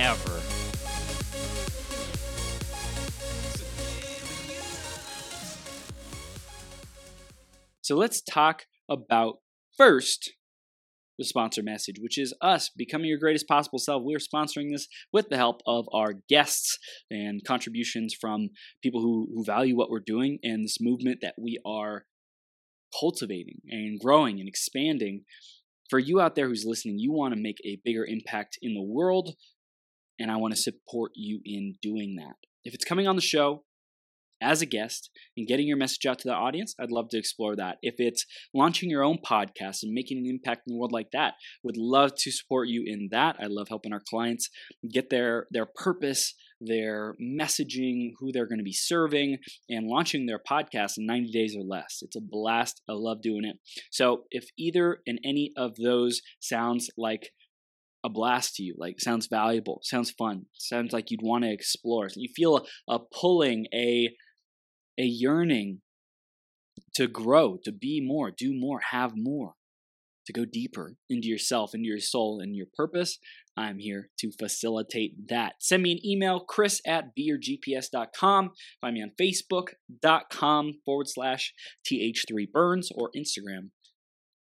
ever. So let's talk about first the sponsor message, which is us becoming your greatest possible self. We're sponsoring this with the help of our guests and contributions from people who, who value what we're doing and this movement that we are cultivating and growing and expanding. For you out there who's listening, you want to make a bigger impact in the world, and I want to support you in doing that. If it's coming on the show, as a guest and getting your message out to the audience, I'd love to explore that. If it's launching your own podcast and making an impact in the world like that, would love to support you in that. I love helping our clients get their their purpose, their messaging, who they're going to be serving, and launching their podcast in 90 days or less. It's a blast. I love doing it. So if either and any of those sounds like a blast to you like sounds valuable sounds fun sounds like you'd want to explore you feel a, a pulling a a yearning to grow, to be more, do more, have more, to go deeper into yourself, into your soul, and your purpose, I'm here to facilitate that. Send me an email, chris at beyourgps.com. Find me on facebook.com forward slash th3burns or Instagram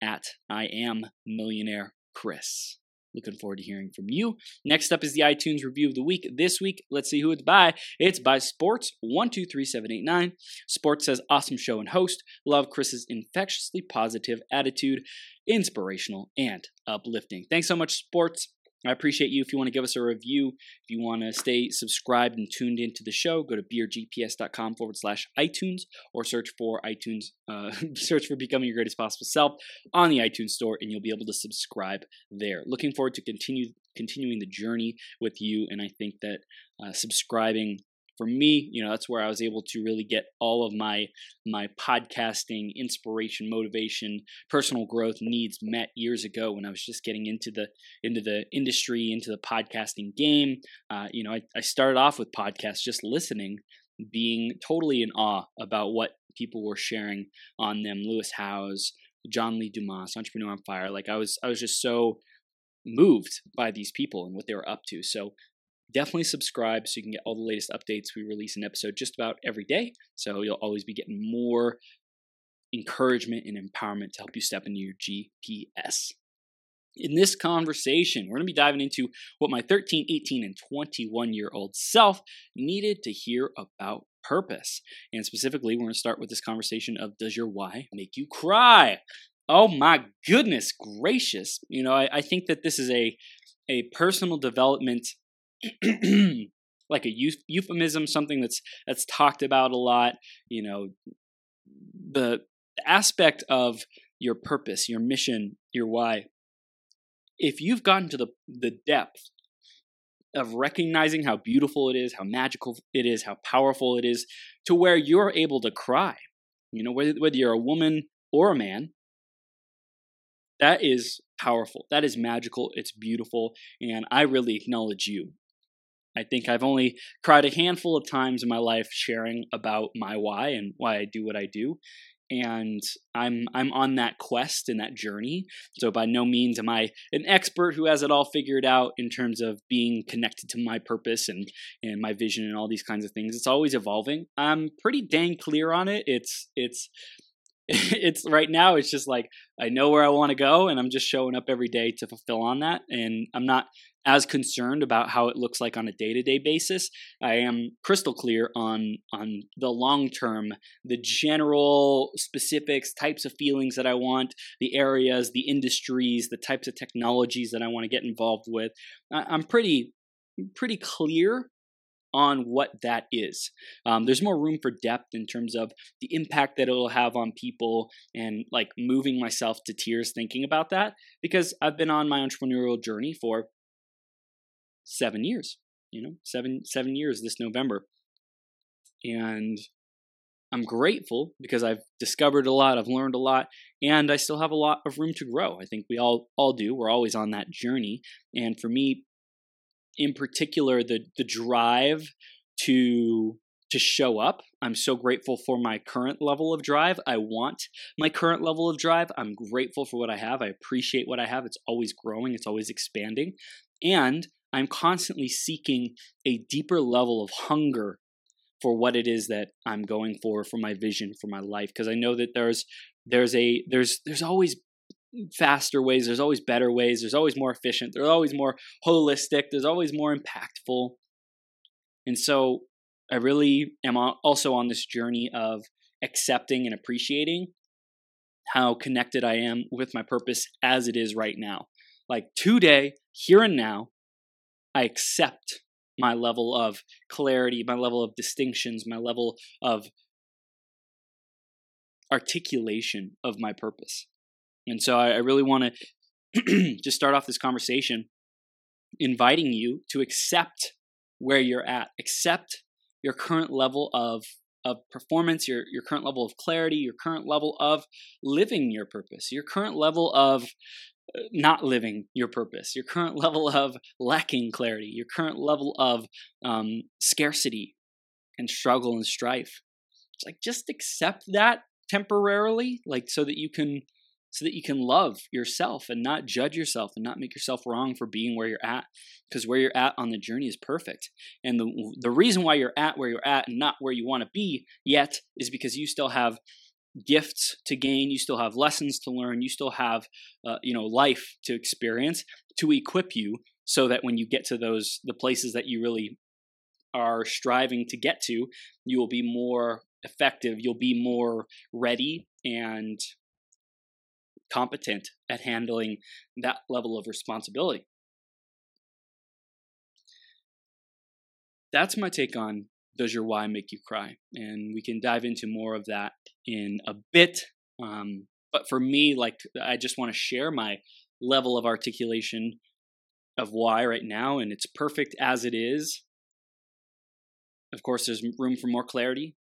at I am millionaire Chris. Looking forward to hearing from you. Next up is the iTunes review of the week. This week, let's see who it's by. It's by Sports123789. Sports says, awesome show and host. Love Chris's infectiously positive attitude, inspirational and uplifting. Thanks so much, Sports. I appreciate you. If you want to give us a review, if you want to stay subscribed and tuned into the show, go to beyourgps.com forward slash iTunes or search for iTunes, uh, search for Becoming Your Greatest Possible Self on the iTunes Store, and you'll be able to subscribe there. Looking forward to continue continuing the journey with you, and I think that uh, subscribing for me, you know, that's where I was able to really get all of my my podcasting inspiration, motivation, personal growth needs met years ago when I was just getting into the into the industry, into the podcasting game. Uh, you know, I, I started off with podcasts just listening, being totally in awe about what people were sharing on them. Lewis Howes, John Lee Dumas, Entrepreneur on Fire. Like I was I was just so moved by these people and what they were up to. So definitely subscribe so you can get all the latest updates. We release an episode just about every day, so you'll always be getting more encouragement and empowerment to help you step into your GPS. In this conversation, we're going to be diving into what my 13, 18, and 21 year old self needed to hear about purpose. And specifically, we're going to start with this conversation of Does your why make you cry? Oh my goodness gracious. You know, I, I think that this is a, a personal development like a euphemism, something that's that's talked about a lot. You know, the aspect of your purpose, your mission, your why. If you've gotten to the the depth of recognizing how beautiful it is, how magical it is, how powerful it is, to where you're able to cry, you know, whether, whether you're a woman or a man, that is powerful. That is magical. It's beautiful. And I really acknowledge you I think I've only cried a handful of times in my life sharing about my why and why I do what I do. And I'm I'm on that quest and that journey. So by no means am I an expert who has it all figured out in terms of being connected to my purpose and and my vision and all these kinds of things. It's always evolving. I'm pretty dang clear on it. It's it's it's right now it's just like I know where I want to go and I'm just showing up every day to fulfill on that and I'm not as concerned about how it looks like on a day-to-day basis. I am crystal clear on on the long term, the general specifics, types of feelings that I want, the areas, the industries, the types of technologies that I want to get involved with. I'm pretty pretty clear on what that is. Um, there's more room for depth in terms of the impact that it'll have on people and like moving myself to tears thinking about that because I've been on my entrepreneurial journey for seven years. you know, seven seven years this November, and I'm grateful because I've discovered a lot, I've learned a lot, and I still have a lot of room to grow. I think we all all do. We're always on that journey, and for me, in particular, the the drive to to show up. I'm so grateful for my current level of drive. I want my current level of drive. I'm grateful for what I have. I appreciate what I have. It's always growing, it's always expanding. And I'm constantly seeking a deeper level of hunger for what it is that I'm going for for my vision for my life because I know that there's there's a there's there's always faster ways there's always better ways there's always more efficient there's always more holistic there's always more impactful. And so I really am also on this journey of accepting and appreciating how connected I am with my purpose as it is right now. Like today here and now I accept my level of clarity, my level of distinctions, my level of articulation of my purpose. And so I, I really want to just start off this conversation inviting you to accept where you're at, accept your current level of of performance, your your current level of clarity, your current level of living your purpose, your current level of not living your purpose, your current level of lacking clarity, your current level of um, scarcity and struggle and strife. It's like just accept that temporarily, like so that you can so that you can love yourself and not judge yourself and not make yourself wrong for being where you're at because where you're at on the journey is perfect and the the reason why you're at where you're at and not where you want to be yet is because you still have gifts to gain you still have lessons to learn you still have uh, you know life to experience to equip you so that when you get to those the places that you really are striving to get to you will be more effective you'll be more ready and competent at handling that level of responsibility that's my take on does your why make you cry? And we can dive into more of that in a bit. Um, but for me, like, I just want to share my level of articulation of why right now, and it's perfect as it is. Of course, there's room for more clarity.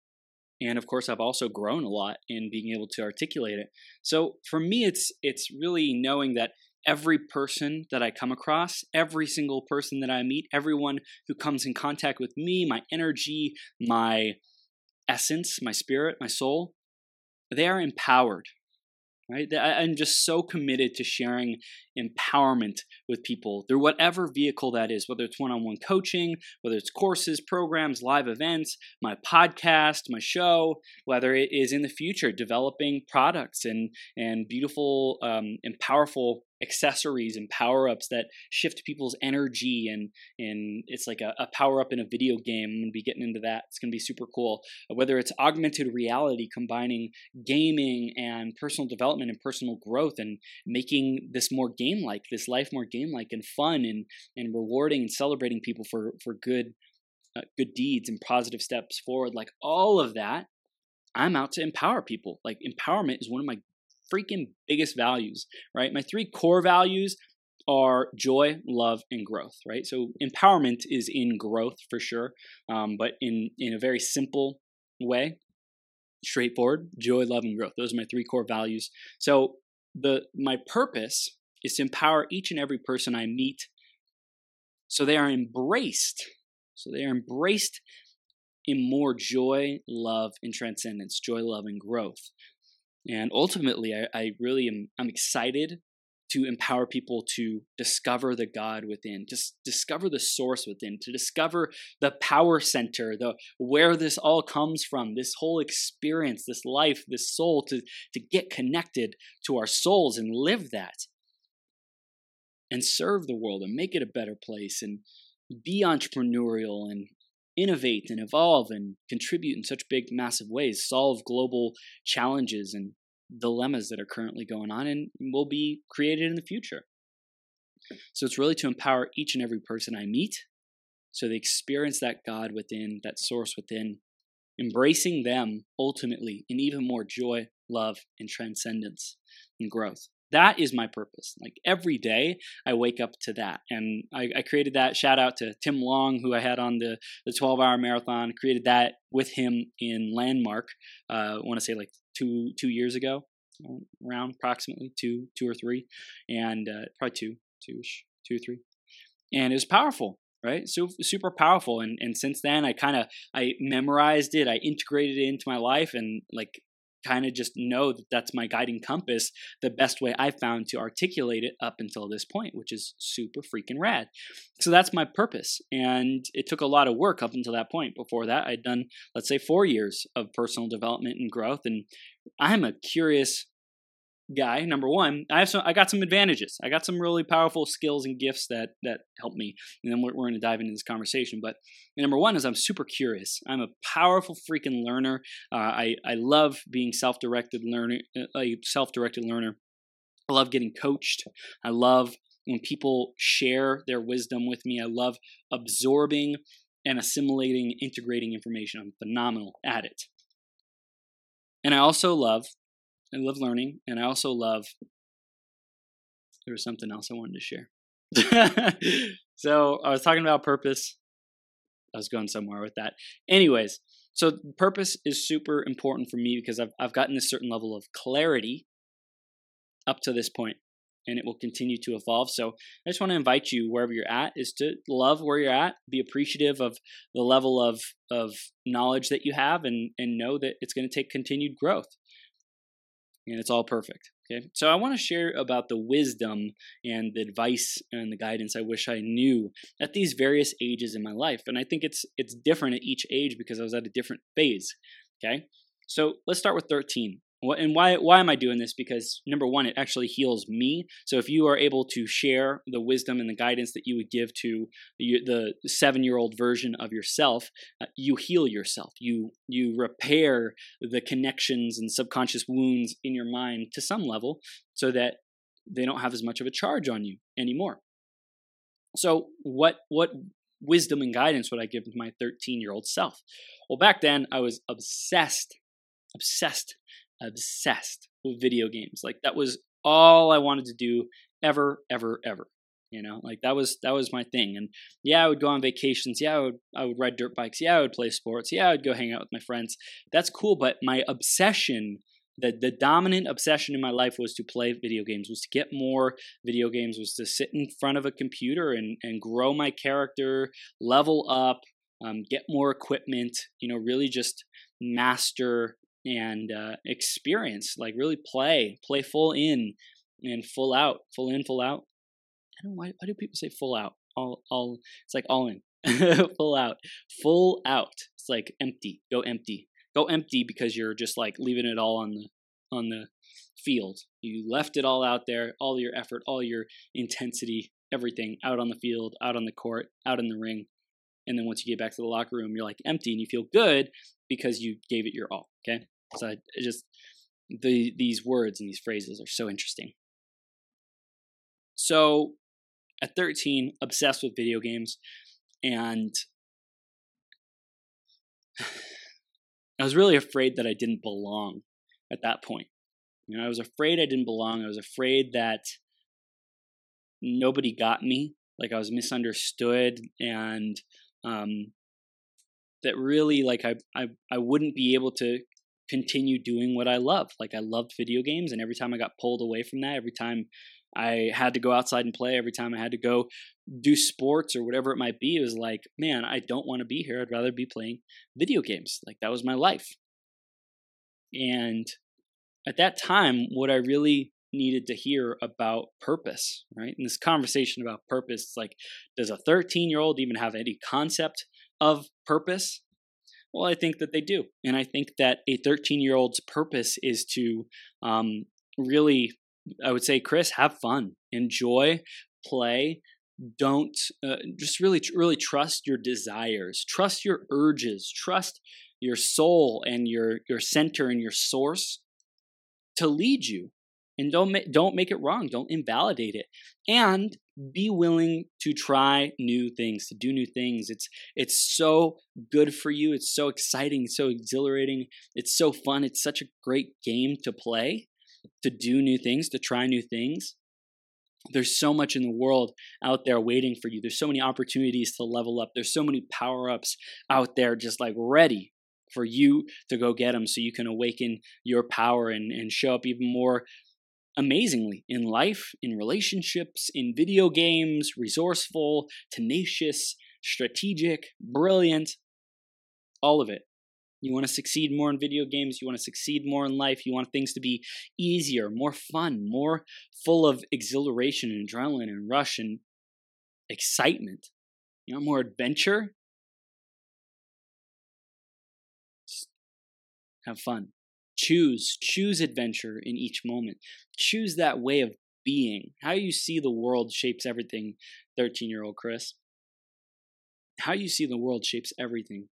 And of course, I've also grown a lot in being able to articulate it. So for me, it's it's really knowing that every person that I come across, every single person that I meet, everyone who comes in contact with me, my energy, my essence, my spirit, my soul, they are empowered right? I'm just so committed to sharing empowerment with people through whatever vehicle that is whether it's one-on-one coaching whether it's courses programs live events my podcast my show whether it is in the future developing products and and beautiful um, and powerful accessories and power ups that shift people's energy and and it's like a, a power up in a video game. I'm gonna be getting into that. It's gonna be super cool. Whether it's augmented reality combining gaming and personal development and personal growth and making this more game like, this life more game like and fun and and rewarding and celebrating people for for good uh, good deeds and positive steps forward. Like all of that, I'm out to empower people. Like empowerment is one of my freaking biggest values, right? My three core values are joy, love, and growth, right? So empowerment is in growth for sure, um, but in in a very simple way, straightforward. Joy, love, and growth. Those are my three core values. So the my purpose is to empower each and every person I meet, so they are embraced. So they are embraced in more joy, love, and transcendence. Joy, love, and growth. And ultimately, I, I really am I'm excited to empower people to discover the God within, to discover the source within, to discover the power center, the where this all comes from, this whole experience, this life, this soul, to, to get connected to our souls and live that. And serve the world and make it a better place and be entrepreneurial and innovate and evolve and contribute in such big, massive ways, solve global challenges and dilemmas that are currently going on and will be created in the future. So it's really to empower each and every person I meet so they experience that God within, that source within, embracing them ultimately in even more joy, love, and transcendence and growth. That is my purpose. Like every day, I wake up to that, and I, I created that. Shout out to Tim Long, who I had on the the 12 hour marathon. Created that with him in Landmark. Uh, I want to say like two two years ago, around approximately two two or three, and uh, probably two two ish two or three, and it was powerful right so super powerful and and since then i kind of i memorized it i integrated it into my life and like kind of just know that that's my guiding compass the best way i found to articulate it up until this point which is super freaking rad. So that's my purpose and it took a lot of work up until that point. Before that i'd done let's say four years of personal development and growth and i'm a curious guy number one i have some i got some advantages. I got some really powerful skills and gifts that that help me. And then we're, we're going to dive into this conversation. But number one is i'm super curious. I'm a powerful freaking learner. Uh, i i love being self-directed learner uh, a self-directed learner. I love getting coached. I love when people share their wisdom with me. I love absorbing and assimilating integrating information. I'm phenomenal at it. And i also love I love learning, and I also love. There was something else I wanted to share. so I was talking about purpose. I was going somewhere with that. Anyways, so purpose is super important for me because I've I've gotten a certain level of clarity up to this point, and it will continue to evolve. So I just want to invite you wherever you're at is to love where you're at, be appreciative of the level of of knowledge that you have, and and know that it's going to take continued growth and it's all perfect. Okay, so I want to share about the wisdom and the advice and the guidance I wish I knew at these various ages in my life, and I think it's it's different at each age because I was at a different phase. Okay, so let's start with 13. And why why am I doing this? Because number one, it actually heals me. So if you are able to share the wisdom and the guidance that you would give to the, seven year old version of yourself, uh, you heal yourself. You you repair the connections and subconscious wounds in your mind to some level, so that they don't have as much of a charge on you anymore. So what what wisdom and guidance would I give to my 13 year old self? Well, back then I was obsessed, obsessed obsessed with video games. Like that was all I wanted to do ever, ever, ever. You know, like that was that was my thing. And yeah, I would go on vacations. Yeah, I would I would ride dirt bikes. Yeah, I would play sports. Yeah, I would go hang out with my friends. That's cool. But my obsession the, the dominant obsession in my life was to play video games was to get more video games was to sit in front of a computer and, and grow my character level up um, get more equipment you know really just master and uh, experience, like really play, play full in and full out, full in, full out. I don't why, why do people say full out? All, all, it's like all in, full out, full out. It's like empty, go empty, go empty because you're just like leaving it all on the, on the field. You left it all out there, all your effort, all your intensity, everything out on the field, out on the court, out in the ring. And then once you get back to the locker room, you're like empty and you feel good because you gave it your all. Okay. So it just the these words and these phrases are so interesting. So at 13, obsessed with video games, and I was really afraid that I didn't belong at that point. You know, I was afraid I didn't belong. I was afraid that nobody got me, like I was misunderstood, and um, that really, like I, I, I wouldn't be able to continue doing what I love. Like I loved video games, and every time I got pulled away from that, every time I had to go outside and play, every time I had to go do sports or whatever it might be, it was like, man, I don't want to be here. I'd rather be playing video games. Like that was my life. And at that time, what I really needed to hear about purpose, right? In this conversation about purpose, it's like, does a 13 year old even have any concept of purpose? Well, I think that they do. And I think that a 13 year old's purpose is to um, really, I would say, Chris, have fun, enjoy, play. Don't uh, just really, really trust your desires, trust your urges, trust your soul and your your center and your source to lead you and don't ma- don't make it wrong don't invalidate it and be willing to try new things to do new things it's it's so good for you it's so exciting so exhilarating it's so fun it's such a great game to play to do new things, to try new things. There's so much in the world out there waiting for you. There's so many opportunities to level up. There's so many power ups out there just like ready for you to go get them so you can awaken your power and, and show up even more amazingly in life, in relationships, in video games, resourceful, tenacious, strategic, brilliant, all of it. You want to succeed more in video games. You want to succeed more in life. You want things to be easier, more fun, more full of exhilaration and adrenaline and rush and excitement. You want more adventure? Just have fun. Choose, choose adventure in each moment. Choose that way of being. How you see the world shapes everything, 13 year old Chris. How you see the world shapes everything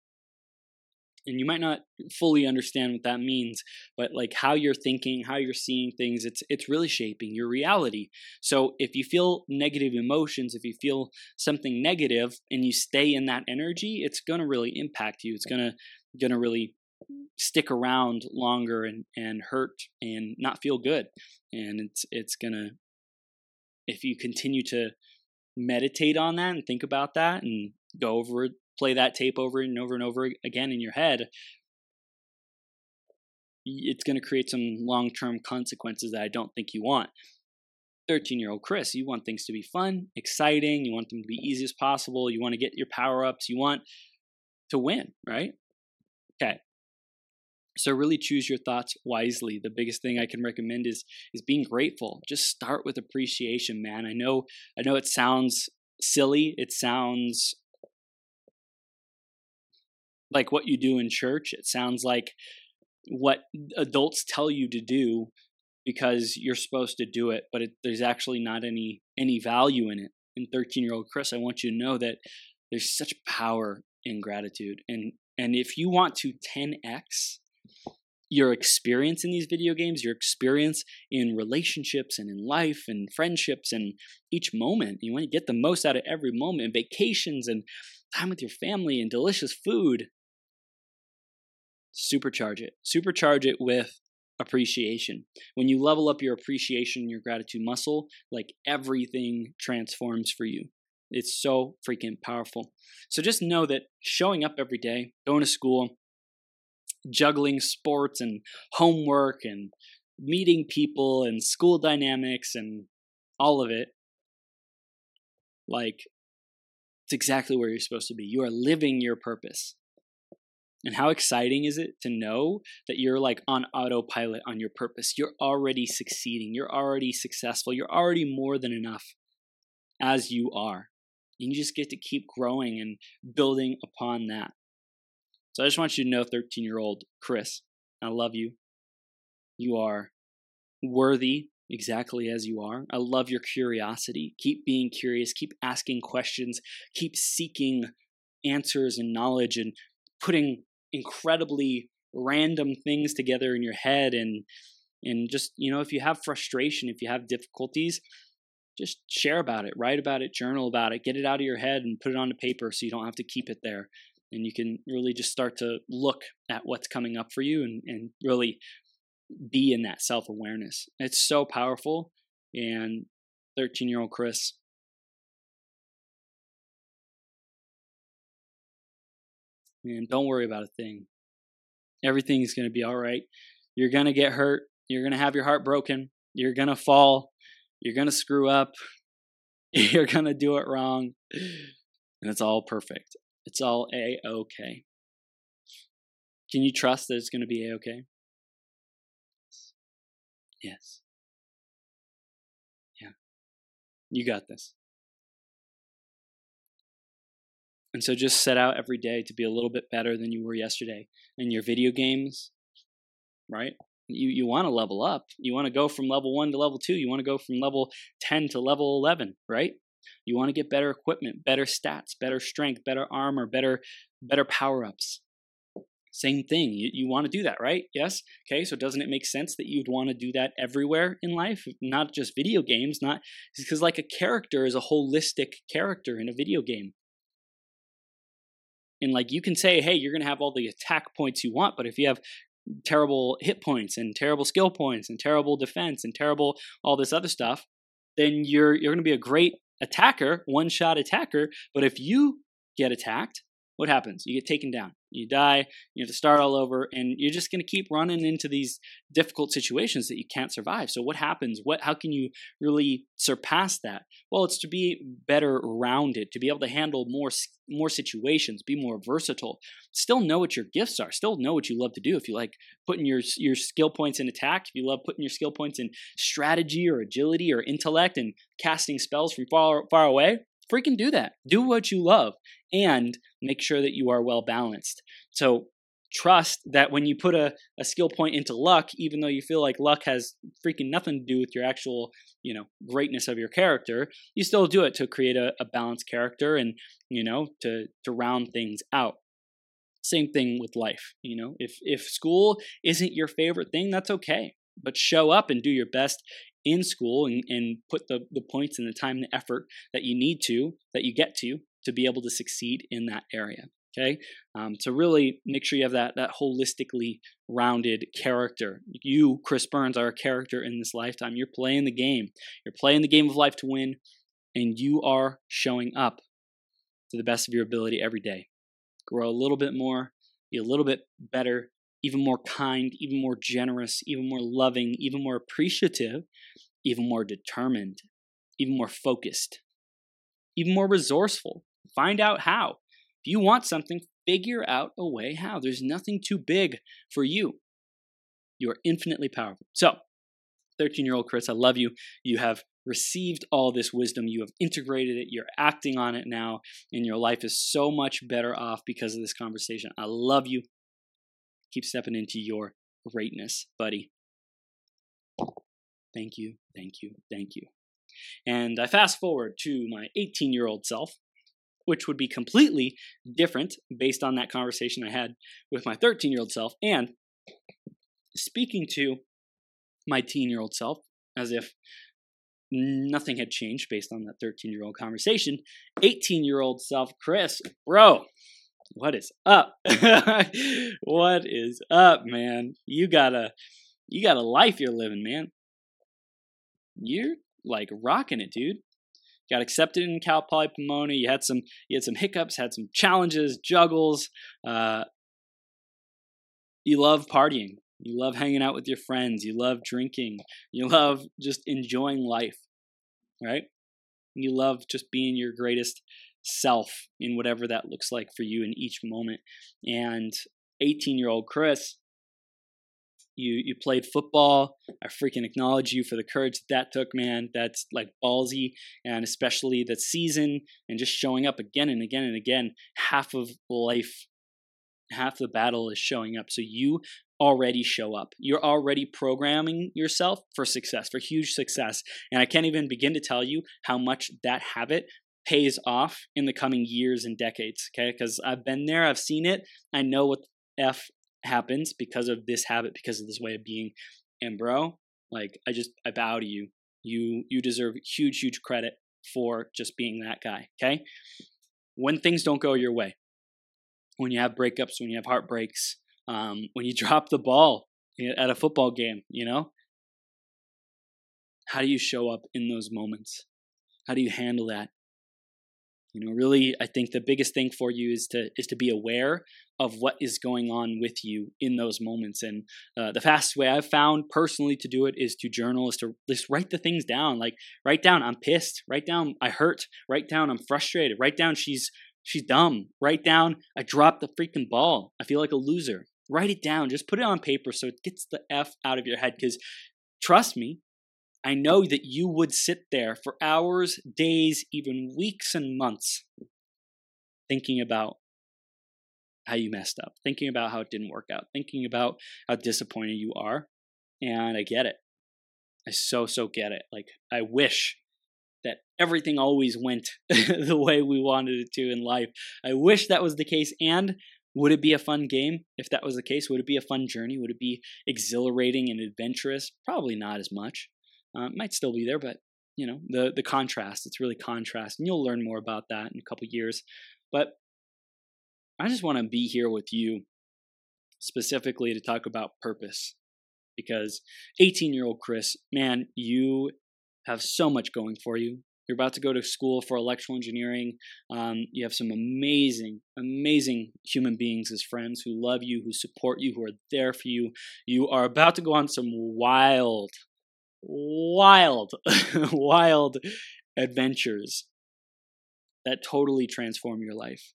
and you might not fully understand what that means but like how you're thinking how you're seeing things it's it's really shaping your reality so if you feel negative emotions if you feel something negative and you stay in that energy it's going to really impact you it's going to going to really stick around longer and and hurt and not feel good and it's it's to if you continue to meditate on that and think about that and go over it, play that tape over and over and over again in your head, it's going to create some long term consequences that I don't think you want. 13 year old Chris, you want things to be fun, exciting, you want them to be easy as possible, you want to get your power ups, you want to win, right? Okay. So really choose your thoughts wisely. The biggest thing I can recommend is is being grateful. Just start with appreciation, man. I know I know it sounds silly, it sounds like what you do in church. It sounds like what adults tell you to do because you're supposed to do it, but it, there's actually not any any value in it. In 13 year old Chris, I want you to know that there's such power in gratitude, and and if you want to 10x your experience in these video games, your experience in relationships and in life and friendships and each moment. You want to get the most out of every moment, vacations and time with your family and delicious food supercharge it. Supercharge it with appreciation. When you level up your appreciation, and your gratitude muscle, like everything transforms for you. It's so freaking powerful. So just know that showing up every day, going to school, juggling sports and homework and meeting people and school dynamics and all of it, like, it's exactly where you're supposed to be. You are living your purpose. And how exciting is it to know that you're like on autopilot on your purpose? You're already succeeding. You're already successful. You're already more than enough as you are. And you just get to keep growing and building upon that. So I just want you to know, 13 year old Chris, I love you. You are worthy exactly as you are. I love your curiosity. Keep being curious, keep asking questions, keep seeking answers and knowledge and putting incredibly random things together in your head and and just you know if you have frustration if you have difficulties just share about it write about it journal about it get it out of your head and put it onto paper so you don't have to keep it there and you can really just start to look at what's coming up for you and, and really be in that self-awareness it's so powerful and 13 year old chris and don't worry about a thing. Everything's going to be all right. You're going to get hurt. You're going to have your heart broken. You're going to fall. You're going to screw up. You're going to do it wrong. And it's all perfect. It's all A OK. Can you trust that it's going to be A OK? Yes. Yeah. You got this. And so just set out every day to be a little bit better than you were yesterday. In your video games, right? You you want to level up. You want to go from level 1 to level 2. You want to go from level 10 to level 11, right? You want to get better equipment, better stats, better strength, better armor, better better power-ups. Same thing. You, you want to do that, right? Yes? Okay, so doesn't it make sense that you'd want to do that everywhere in life? Not just video games, not because like a character is a holistic character in a video game and like you can say, hey, you're going to have all the attack points you want, but if you have terrible hit points and terrible skill points and terrible defense and terrible all this other stuff, then you're you're going to be a great attacker, one shot attacker. But if you get attacked, what happens? You get taken down. You die, you have to start all over, and you're just going to keep running into these difficult situations that you can't survive. So, what happens? What? How can you really surpass that? Well, it's to be better rounded, to be able to handle more more situations, be more versatile, still know what your gifts are, still know what you love to do. If you like putting your your skill points in attack, if you love putting your skill points in strategy or agility or intellect and casting spells from far far away, freaking do that. Do what you love and make sure that you are well balanced. So trust that when you put a, a skill point into luck, even though you feel like luck has freaking nothing to do with your actual, you know, greatness of your character, you still do it to create a, a balanced character and, you know, to to round things out. Same thing with life, you know. If if school isn't your favorite thing, that's okay. But show up and do your best in school and, and put the, the points and the time and the effort that you need to, that you get to, to be able to succeed in that area. Okay, um, to really make sure you have that that holistically rounded character. You, Chris Burns, are a character in this lifetime. You're playing the game. You're playing the game of life to win, and you are showing up to the best of your ability every day. Grow a little bit more, be a little bit better, even more kind, even more generous, even more loving, even more appreciative, even more determined, even more focused, even more resourceful. Find out how. If you want something, figure out a way how. There's nothing too big for you. You are infinitely powerful. So, 13 year old Chris, I love you. You have received all this wisdom. You have integrated it. You're acting on it now, and your life is so much better off because of this conversation. I love you. Keep stepping into your greatness, buddy. Thank you, thank you, thank you. And I fast forward to my 18 year old self, which would be completely different based on that conversation I had with my 13 year old self, and speaking to my teen year old self as if nothing had changed based on that 13 year old conversation. 18 year old self, Chris, bro, what is up? what is up, man? You got a you got a life you're living, man. You're like rocking it, dude. Got accepted in Cal Poly Pomona. You had some you had some hiccups, had some challenges, juggles. Uh, you love partying. You love hanging out with your friends. You love drinking. You love just enjoying life, right? You love just being your greatest self in whatever that looks like for you in each moment. And 18 year old Chris, you you played football. I freaking acknowledge you for the courage that, that took, man. That's like ballsy, and especially that season and just showing up again and again and again. Half of life, half the battle is showing up. So you already show up. You're already programming yourself for success, for huge success. And I can't even begin to tell you how much that habit pays off in the coming years and decades, okay? Because I've been there, I've seen it, I know what F happens because of this habit, because of this way of being. And bro, like I just I bow to you. You you deserve huge, huge credit for just being that guy, okay? When things don't go your way, when you have breakups, when you have heartbreaks, um, when you drop the ball at a football game, you know? How do you show up in those moments? How do you handle that? You know really i think the biggest thing for you is to is to be aware of what is going on with you in those moments. And uh, the fastest way i've found personally to do it is to journal is to just write the things down. Like write down i'm pissed. Write down i hurt. Write down i'm frustrated. Write down she's she's dumb. Write down i dropped the freaking ball. I feel like a loser. Write it down. Just put it on paper so it gets the f out of your head. Because trust me I know that you would sit there for hours, days, even weeks and months thinking about how you messed up, thinking about how it didn't work out, thinking about how disappointed you are. And I get it. I so, so get it. Like, I wish that everything always went the way we wanted it to in life. I wish that was the case. And would it be a fun game if that was the case? Would it be a fun journey? Would it be exhilarating and adventurous? Probably not as much. Uh, might still be there, but you know the the contrast. It's really contrast, and you'll learn more about that in a couple years. But I just want to be here with you specifically to talk about purpose because 18 year old Chris, man, you have so much going for you. You're about to go to school for electrical engineering. Um, you have some amazing, amazing human beings as friends who love you, who support you, who are there for you. You are about to go on some wild, wild, wild adventures that totally transform your life.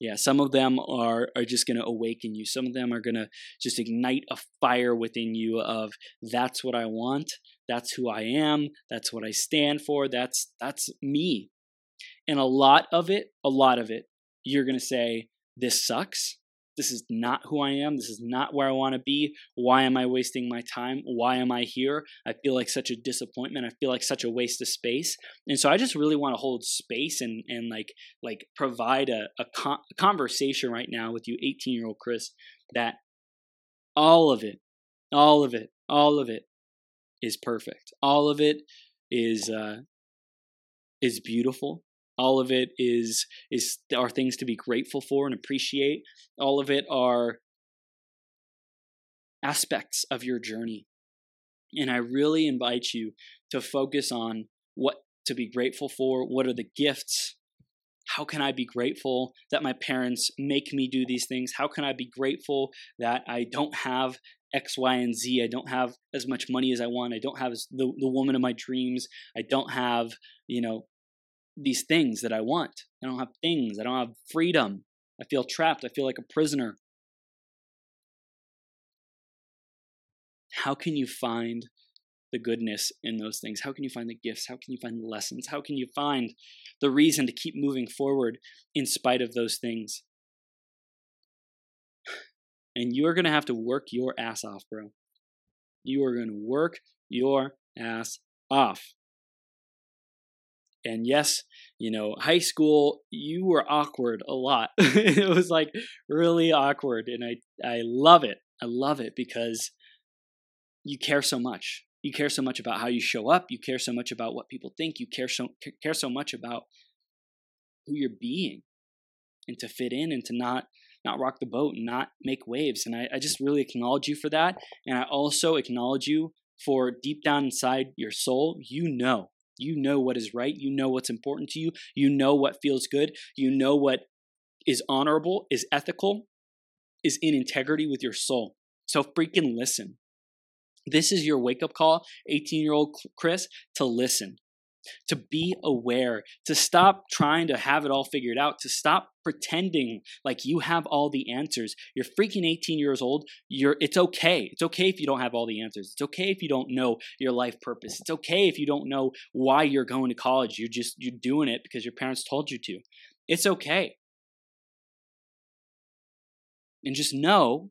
Yeah, some of them are are just going to awaken you. Some of them are going to just ignite a fire within you of that's what I want, that's who I am, that's what I stand for, that's that's me. And a lot of it, a lot of it, you're going to say this sucks this is not who I am. This is not where I want to be. Why am I wasting my time? Why am I here? I feel like such a disappointment. I feel like such a waste of space. And so I just really want to hold space and and like like provide a, a, con- a conversation right now with you, 18 year old Chris, that all of it, all of it, all of it is perfect. All of it is uh, is beautiful all of it is is are things to be grateful for and appreciate all of it are aspects of your journey and i really invite you to focus on what to be grateful for what are the gifts how can I be grateful that my parents make me do these things? How can I be grateful that I don't have X, Y, and Z? I don't have as much money as I want. I don't have the, the woman of my dreams. I don't have, you know, these things that I want. I don't have things. I don't have freedom. I feel trapped. I feel like a prisoner. How can you find the goodness in those things? How can you find the gifts? How can you find the lessons? How can you find the reason to keep moving forward in spite of those things? And you are going to have to work your ass off, bro. You are going to work your ass off. And yes, you know, high school, you were awkward a lot. it was like really awkward. And I, I love it. I love it because you care so much. You care so much about how you show up. You care so much about what people think. You care so, care so much about who you're being and to fit in and to not not rock the boat and not make waves. And I, I just really acknowledge you for that. And I also acknowledge you for deep down inside your soul, you know you know what is right. You know what's important to you. You know what feels good. You know what is honorable, is ethical, is in integrity with your soul. So freaking listen. This is your wake up call, 18 year old Chris, to listen to be aware, to stop trying to have it all figured out, to stop pretending like you have all the answers. You're freaking 18 years old. You're it's okay. It's okay if you don't have all the answers. It's okay if you don't know your life purpose. It's okay if you don't know why you're going to college. You're just you're doing it because your parents told you to. It's okay. And just know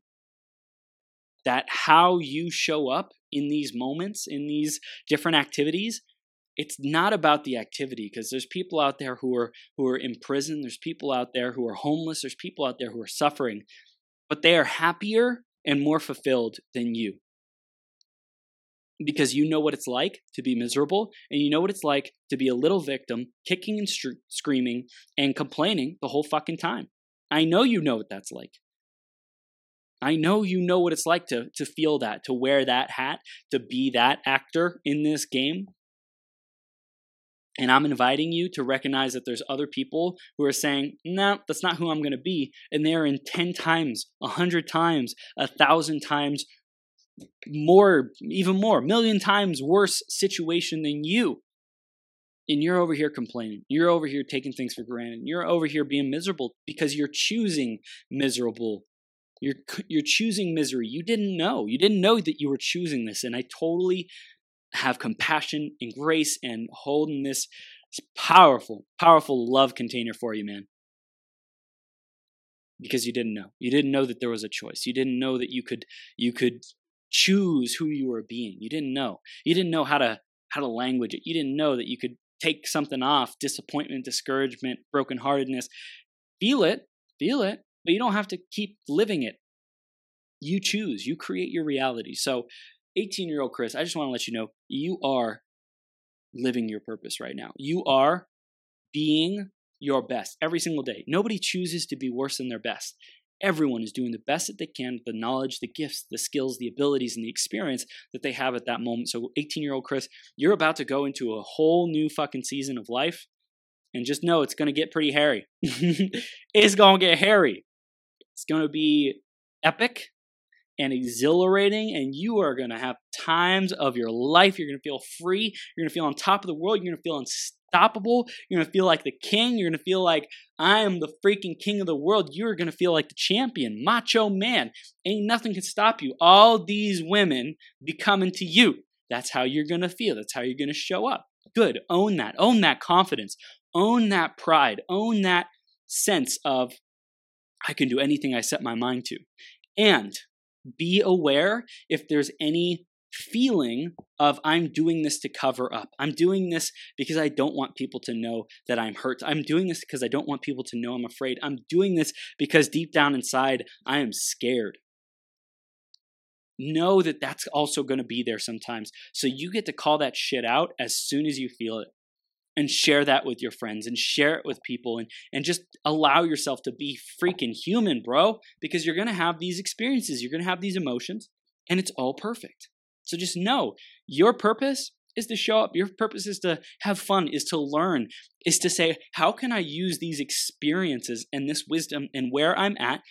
that how you show up in these moments, in these different activities, it's not about the activity because there's people out there who are who are in prison there's people out there who are homeless there's people out there who are suffering but they are happier and more fulfilled than you because you know what it's like to be miserable and you know what it's like to be a little victim kicking and st- screaming and complaining the whole fucking time i know you know what that's like I know you know what it's like to to feel that, to wear that hat, to be that actor in this game. And I'm inviting you to recognize that there's other people who are saying, no, that's not who I'm going to be. And they're in 10 times, 100 times, a 1,000 times more, even more, million times worse situation than you. And you're over here complaining. You're over here taking things for granted. You're over here being miserable because you're choosing miserable. You're, you're choosing misery. You didn't know. You didn't know that you were choosing this. And I totally have compassion and grace and holding this powerful, powerful love container for you, man. Because you didn't know. You didn't know that there was a choice. You didn't know that you could you could choose who you were being. You didn't know. You didn't know how to how to language it. You didn't know that you could take something off, disappointment, discouragement, brokenheartedness. Feel it, feel it, but you don't have to keep living it. You choose, you create your reality. So 18 year old Chris, I just want to let you know you are living your purpose right now. You are being your best every single day. Nobody chooses to be worse than their best. Everyone is doing the best that they can with the knowledge, the gifts, the skills, the abilities, and the experience that they have at that moment. So, 18 year old Chris, you're about to go into a whole new fucking season of life. And just know it's going to get pretty hairy. it's going to get hairy. It's going to be epic and exhilarating, and you are going to have times of your life. You're going to feel free. You're going to feel on top of the world. You're going to feel unstoppable. You're going to feel like the king. You're going to feel like I am the freaking king of the world. You're going to feel like the champion, macho man. Ain't nothing can stop you. All these women be coming to you. That's how you're going to feel. That's how you're going to show up. Good. Own that. Own that confidence. Own that pride. Own that sense of I can do anything I set my mind to. And be aware if there's any feeling of I'm doing this to cover up. I'm doing this because I don't want people to know that I'm hurt. I'm doing this because I don't want people to know I'm afraid. I'm doing this because deep down inside I am scared. Know that that's also going to be there sometimes. So you get to call that shit out as soon as you feel it and share that with your friends and share it with people and, and just allow yourself to be freaking human, bro, because you're going to have these experiences, you're going to have these emotions, and it's all perfect. So just know your purpose is to show up. Your purpose is to have fun, is to learn, is to say, how can I use these experiences and this wisdom and where I'm at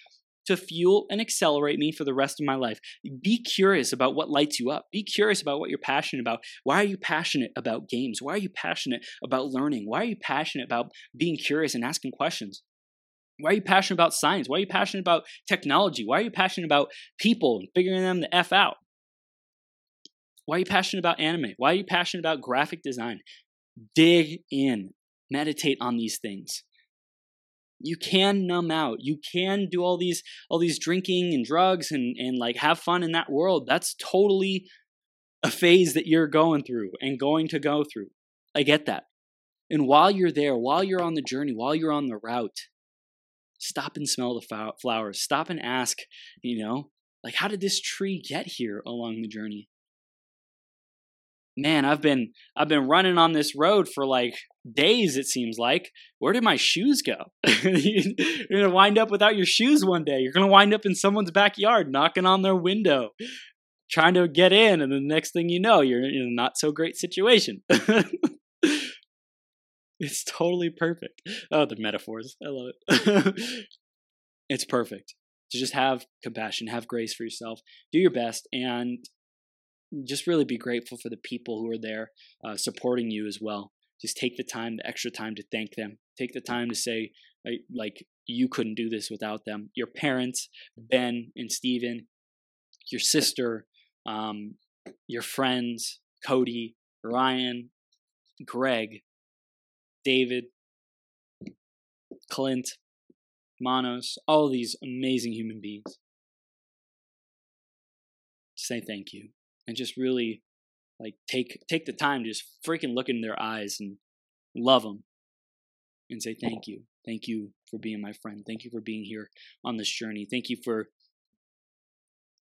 to fuel and accelerate me for the rest of my life. Be curious about what lights you up. Be curious about what you're passionate about. Why are you passionate about games? Why are you passionate about learning? Why are you passionate about being curious and asking questions? Why are you passionate about science? Why are you passionate about technology? Why are you passionate about people and figuring them the F out? Why are you passionate about anime? Why are you passionate about graphic design? Dig in, meditate on these things you can numb out. You can do all these all these drinking and drugs and and like have fun in that world. That's totally a phase that you're going through and going to go through. I get that. And while you're there while you're on the journey while you're on the route stop and smell the flowers. Stop and ask you know like how did this tree get here along the journey man i've been i've been running on this road for like days it seems like. Where did my shoes go? You're gonna wind up without your shoes one day. You're gonna wind up in someone's backyard knocking on their window trying to get in and the next thing you know you're in a not so great situation. It's totally perfect. Oh the metaphors. I love it. It's perfect. To just have compassion have grace for yourself do your best and just really be grateful for the people who are there uh, supporting you as well just take the time, the extra time to thank them. Take the time to say, like, you couldn't do this without them. Your parents, Ben and Steven, your sister, um, your friends, Cody, Ryan, Greg, David, Clint, Manos, all these amazing human beings. Say thank you and just really like take take the time to just freaking look in their eyes and love them and say thank you. Thank you for being my friend. Thank you for being here on this journey. Thank you for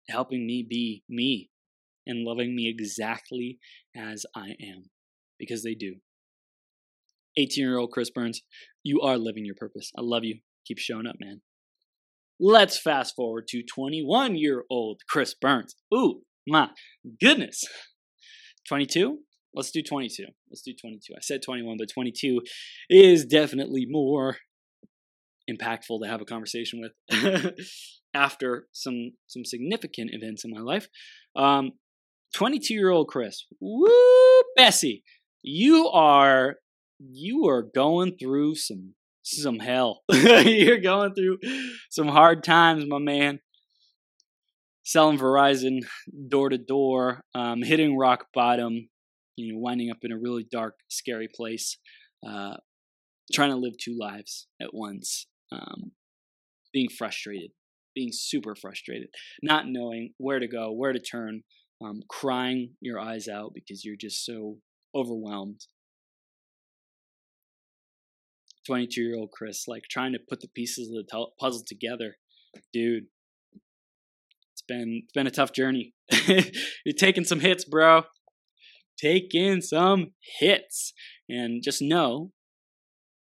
helping me be me and loving me exactly as i am. Because they do. 18 year old chris burns you are living your purpose. I love you. Keep showing up man. Let's fast forward to 21 year old chris burns. Ooh my goodness 22? Let's do 22. Let's do 22. I said 21, but 22 is definitely more impactful to have a conversation with after some some significant events in my life. Um, 22 year old Chris, woo, Bessie, you are you are going through some some hell. You're going through some hard times, my man selling Verizon door to door, um, hitting rock bottom, you know, winding up in a really dark, scary place, uh, trying to live two lives at once, um, being frustrated, being super frustrated, not knowing where to go, where to turn, um, crying your eyes out because you're just so overwhelmed. 22 year old Chris, like trying to put the pieces of the puzzle together. Dude, been it's been a tough journey. You're taking some hits, bro. Taking some hits, and just know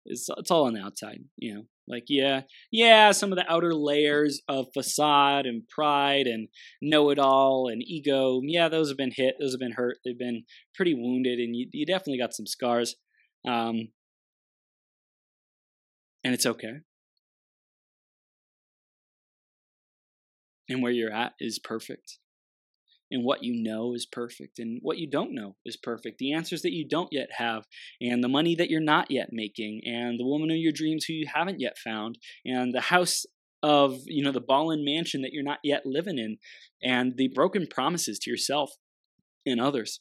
it's it's all on the outside. You know, Like, yeah, yeah, some of the outer layers of facade and pride and know it all and ego, yeah, those have been hit, those have been hurt, they've been pretty wounded, and you, you definitely got some scars. Um, and it's okay. And where you're at is perfect. And what you know is perfect and what you don't know is perfect. The answers that you don't yet have and the money that you're not yet making and the woman of your dreams who you haven't yet found and the house of you know the ballin mansion that you're not yet living in and the broken promises to yourself and others.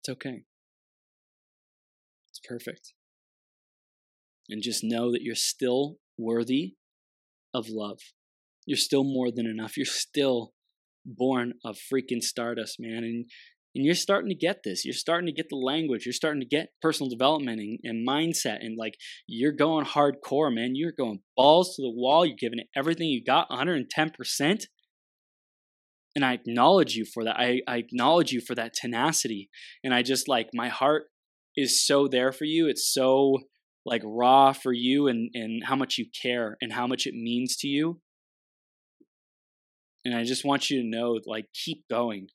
It's okay. It's perfect. And just know that you're still worthy of love you're still more than enough. You're still born of freaking stardust, man. And and you're starting to get this. You're starting to get the language. You're starting to get personal development and, and mindset. And like you're going hardcore, man. You're going balls to the wall. You're giving it everything you got, 110%. And I acknowledge you for that. I, I acknowledge you for that tenacity. And I just like my heart is so there for you. It's so like raw for you and, and how much you care and how much it means to you. And I just want you to know, like, keep going.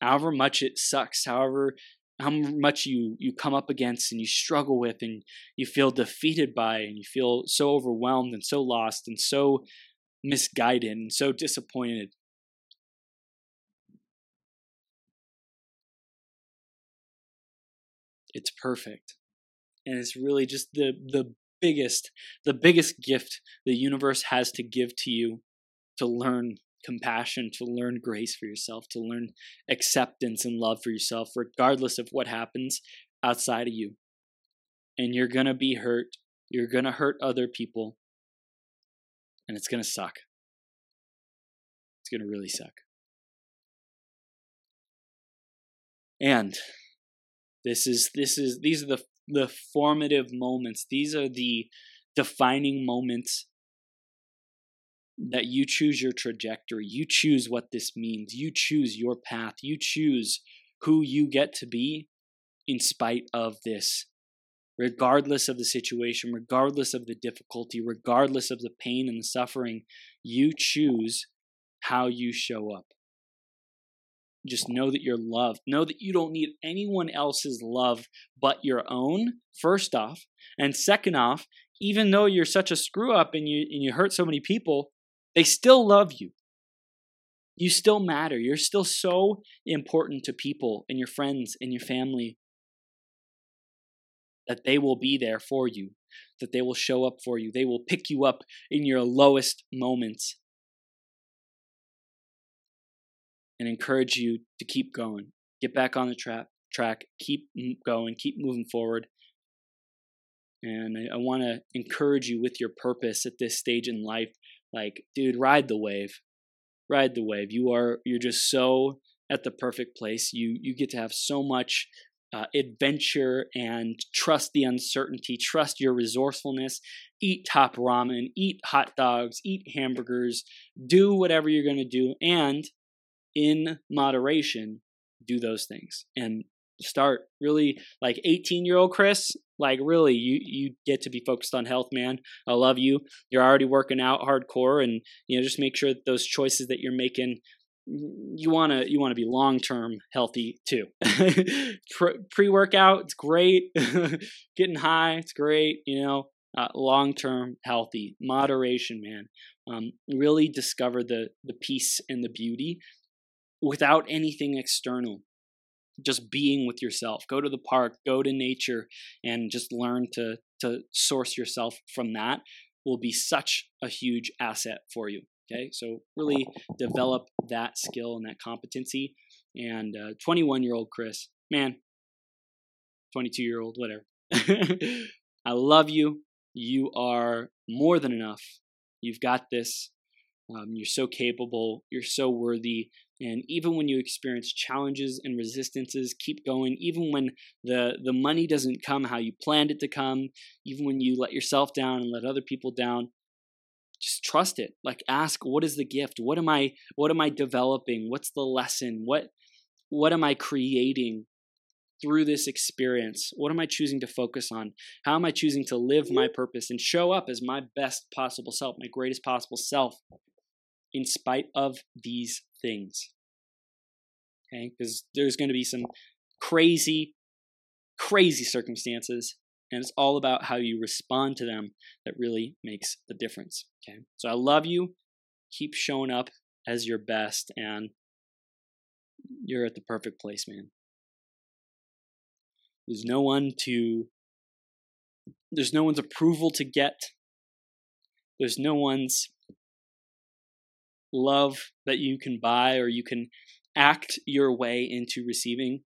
However much it sucks, however how much you you come up against and you struggle with and you feel defeated by and you feel so overwhelmed and so lost and so misguided and so disappointed it's perfect and it's really just the the biggest the biggest gift the universe has to give to you to learn compassion, to learn grace for yourself, to learn acceptance and love for yourself, regardless of what happens outside of you. And you're going to be hurt. You're going to hurt other people. And it's going to suck. It's going to really suck. And this is this is these are the the formative moments. These are the defining moments that you choose your trajectory. You choose what this means. You choose your path. You choose who you get to be in spite of this. Regardless of the situation, regardless of the difficulty, regardless of the pain and the suffering, you choose how you show up. Just know that you're loved. Know that you don't need anyone else's love but your own, first off. And second off, even though you're such a screw up and you, and you hurt so many people, they still love you. You still matter. You're still so important to people and your friends and your family that they will be there for you, that they will show up for you. They will pick you up in your lowest moments and encourage you to keep going. Get back on the tra- track, keep going, keep moving forward. And I, I want to encourage you with your purpose at this stage in life like dude ride the wave ride the wave you are you're just so at the perfect place you you get to have so much uh, adventure and trust the uncertainty trust your resourcefulness eat top ramen eat hot dogs eat hamburgers do whatever you're going to do and in moderation do those things and start really like 18 year old chris like really you you get to be focused on health man. I love you. You're already working out hardcore and you know just make sure that those choices that you're making you want to you want to be long term healthy too. Pre workout it's great. Getting high it's great you know. Uh, long term healthy moderation man. Um, really discover the the peace and the beauty without anything external. Just being with yourself. Go to the park go to nature and just learn to to source yourself from that will be such a huge asset for you okay? So really develop that skill and that competency. And 21 uh, year old chris man 22 year old whatever. I love you. You are more than enough. You've got this um, you're so capable you're so worthy and even when you experience challenges and resistances, keep going. Even when the, the money doesn't come how you planned it to come, even when you let yourself down and let other people down, just trust it. Like ask, what is the gift? What am I what am I developing? What's the lesson? What what am I creating through this experience? What am I choosing to focus on? How am I choosing to live my purpose and show up as my best possible self, my greatest possible self, in spite of these things? Okay, because there's going to be some crazy, crazy circumstances, and it's all about how you respond to them that really makes the difference. Okay, so I love you. Keep showing up as your best, and you're at the perfect place, man. There's no one to there's no one's approval to get. There's no one's love that you can buy or you can act your way into receiving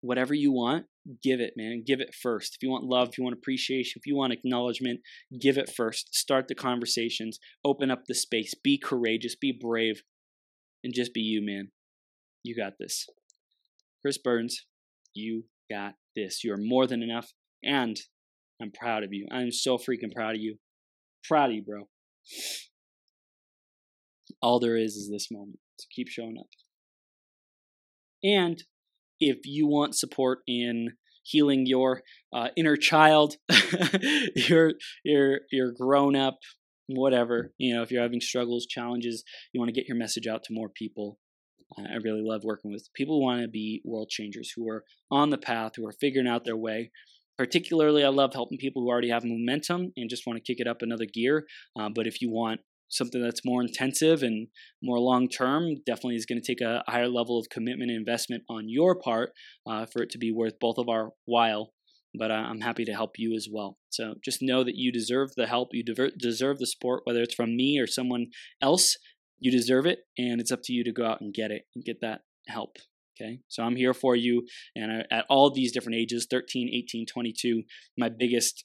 whatever you want. Give it, man. Give it first. If you want love, if you want appreciation, if you want acknowledgement, give it first. Start the conversations. Open up the space. Be courageous. Be brave. And just be you, man. You got this. Chris Burns, you got this. You are more than enough, and I'm proud of you. I'm so freaking proud of you. Proud of you, bro. All there is is this moment. So keep showing up. And if you want support in healing your uh, inner child, your your your grown up, whatever, you know, if you're having struggles, challenges, you want to get your message out to more people. I really love working with people who want to be world changers, who are on the path, who are figuring out their way. Particularly, I love helping people who already have momentum and just want to kick it up another gear. Uh, but if you want something that's more intensive and more long term, definitely is going to take a higher level of commitment and investment on your part uh, for it to be worth both of our while. But uh, I'm happy to help you as well. So just know that you deserve the help, you deserve the support, whether it's from me or someone else you deserve it, and it's up to you to go out and get it and get that help. Okay, so I'm here for you, and at all these different ages 13, 18, 22, my biggest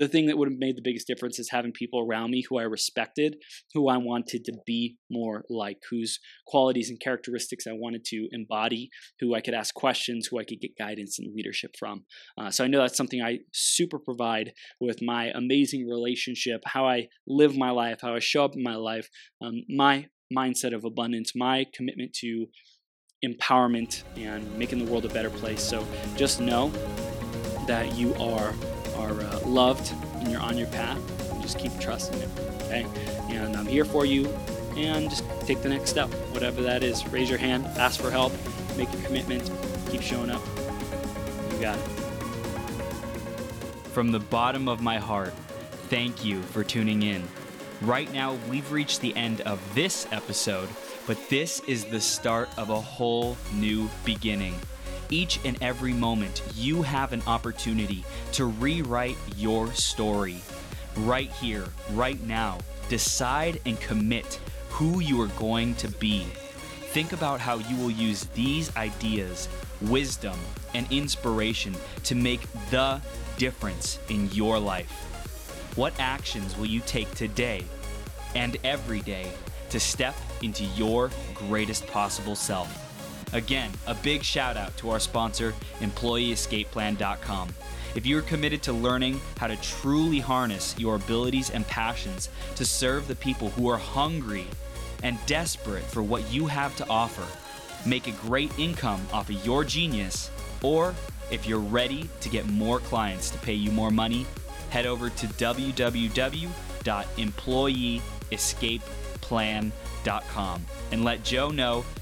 the thing that would have made the biggest difference is having people around me who I respected, who I wanted to be more like, whose qualities and characteristics I wanted to embody, who I could ask questions, who I could get guidance and leadership from. Uh, so I know that's something I super provide with my amazing relationship, how I live my life, how I show up in my life, um, my mindset of abundance, my commitment to empowerment and making the world a better place. So just know that you are are uh, loved and you're on your path. Just keep trusting it. Okay, and I'm here for you. And just take the next step, whatever that is. Raise your hand, ask for help, make a commitment, keep showing up. You got it. From the bottom of my heart, thank you for tuning in. Right now, we've reached the end of this episode, but this is the start of a whole new beginning. Each and every moment, you have an opportunity to rewrite your story. Right here, right now, decide and commit who you are going to be. Think about how you will use these ideas, wisdom, and inspiration to make the difference in your life. What actions will you take today and every day to step into your greatest possible self? Again, a big shout out to our sponsor, EmployeeEscapePlan.com. If you are committed to learning how to truly harness your abilities and passions to serve the people who are hungry and desperate for what you have to offer, make a great income off of your genius, or if you're ready to get more clients to pay you more money, head over to www.employeeescapeplan.com and let Joe know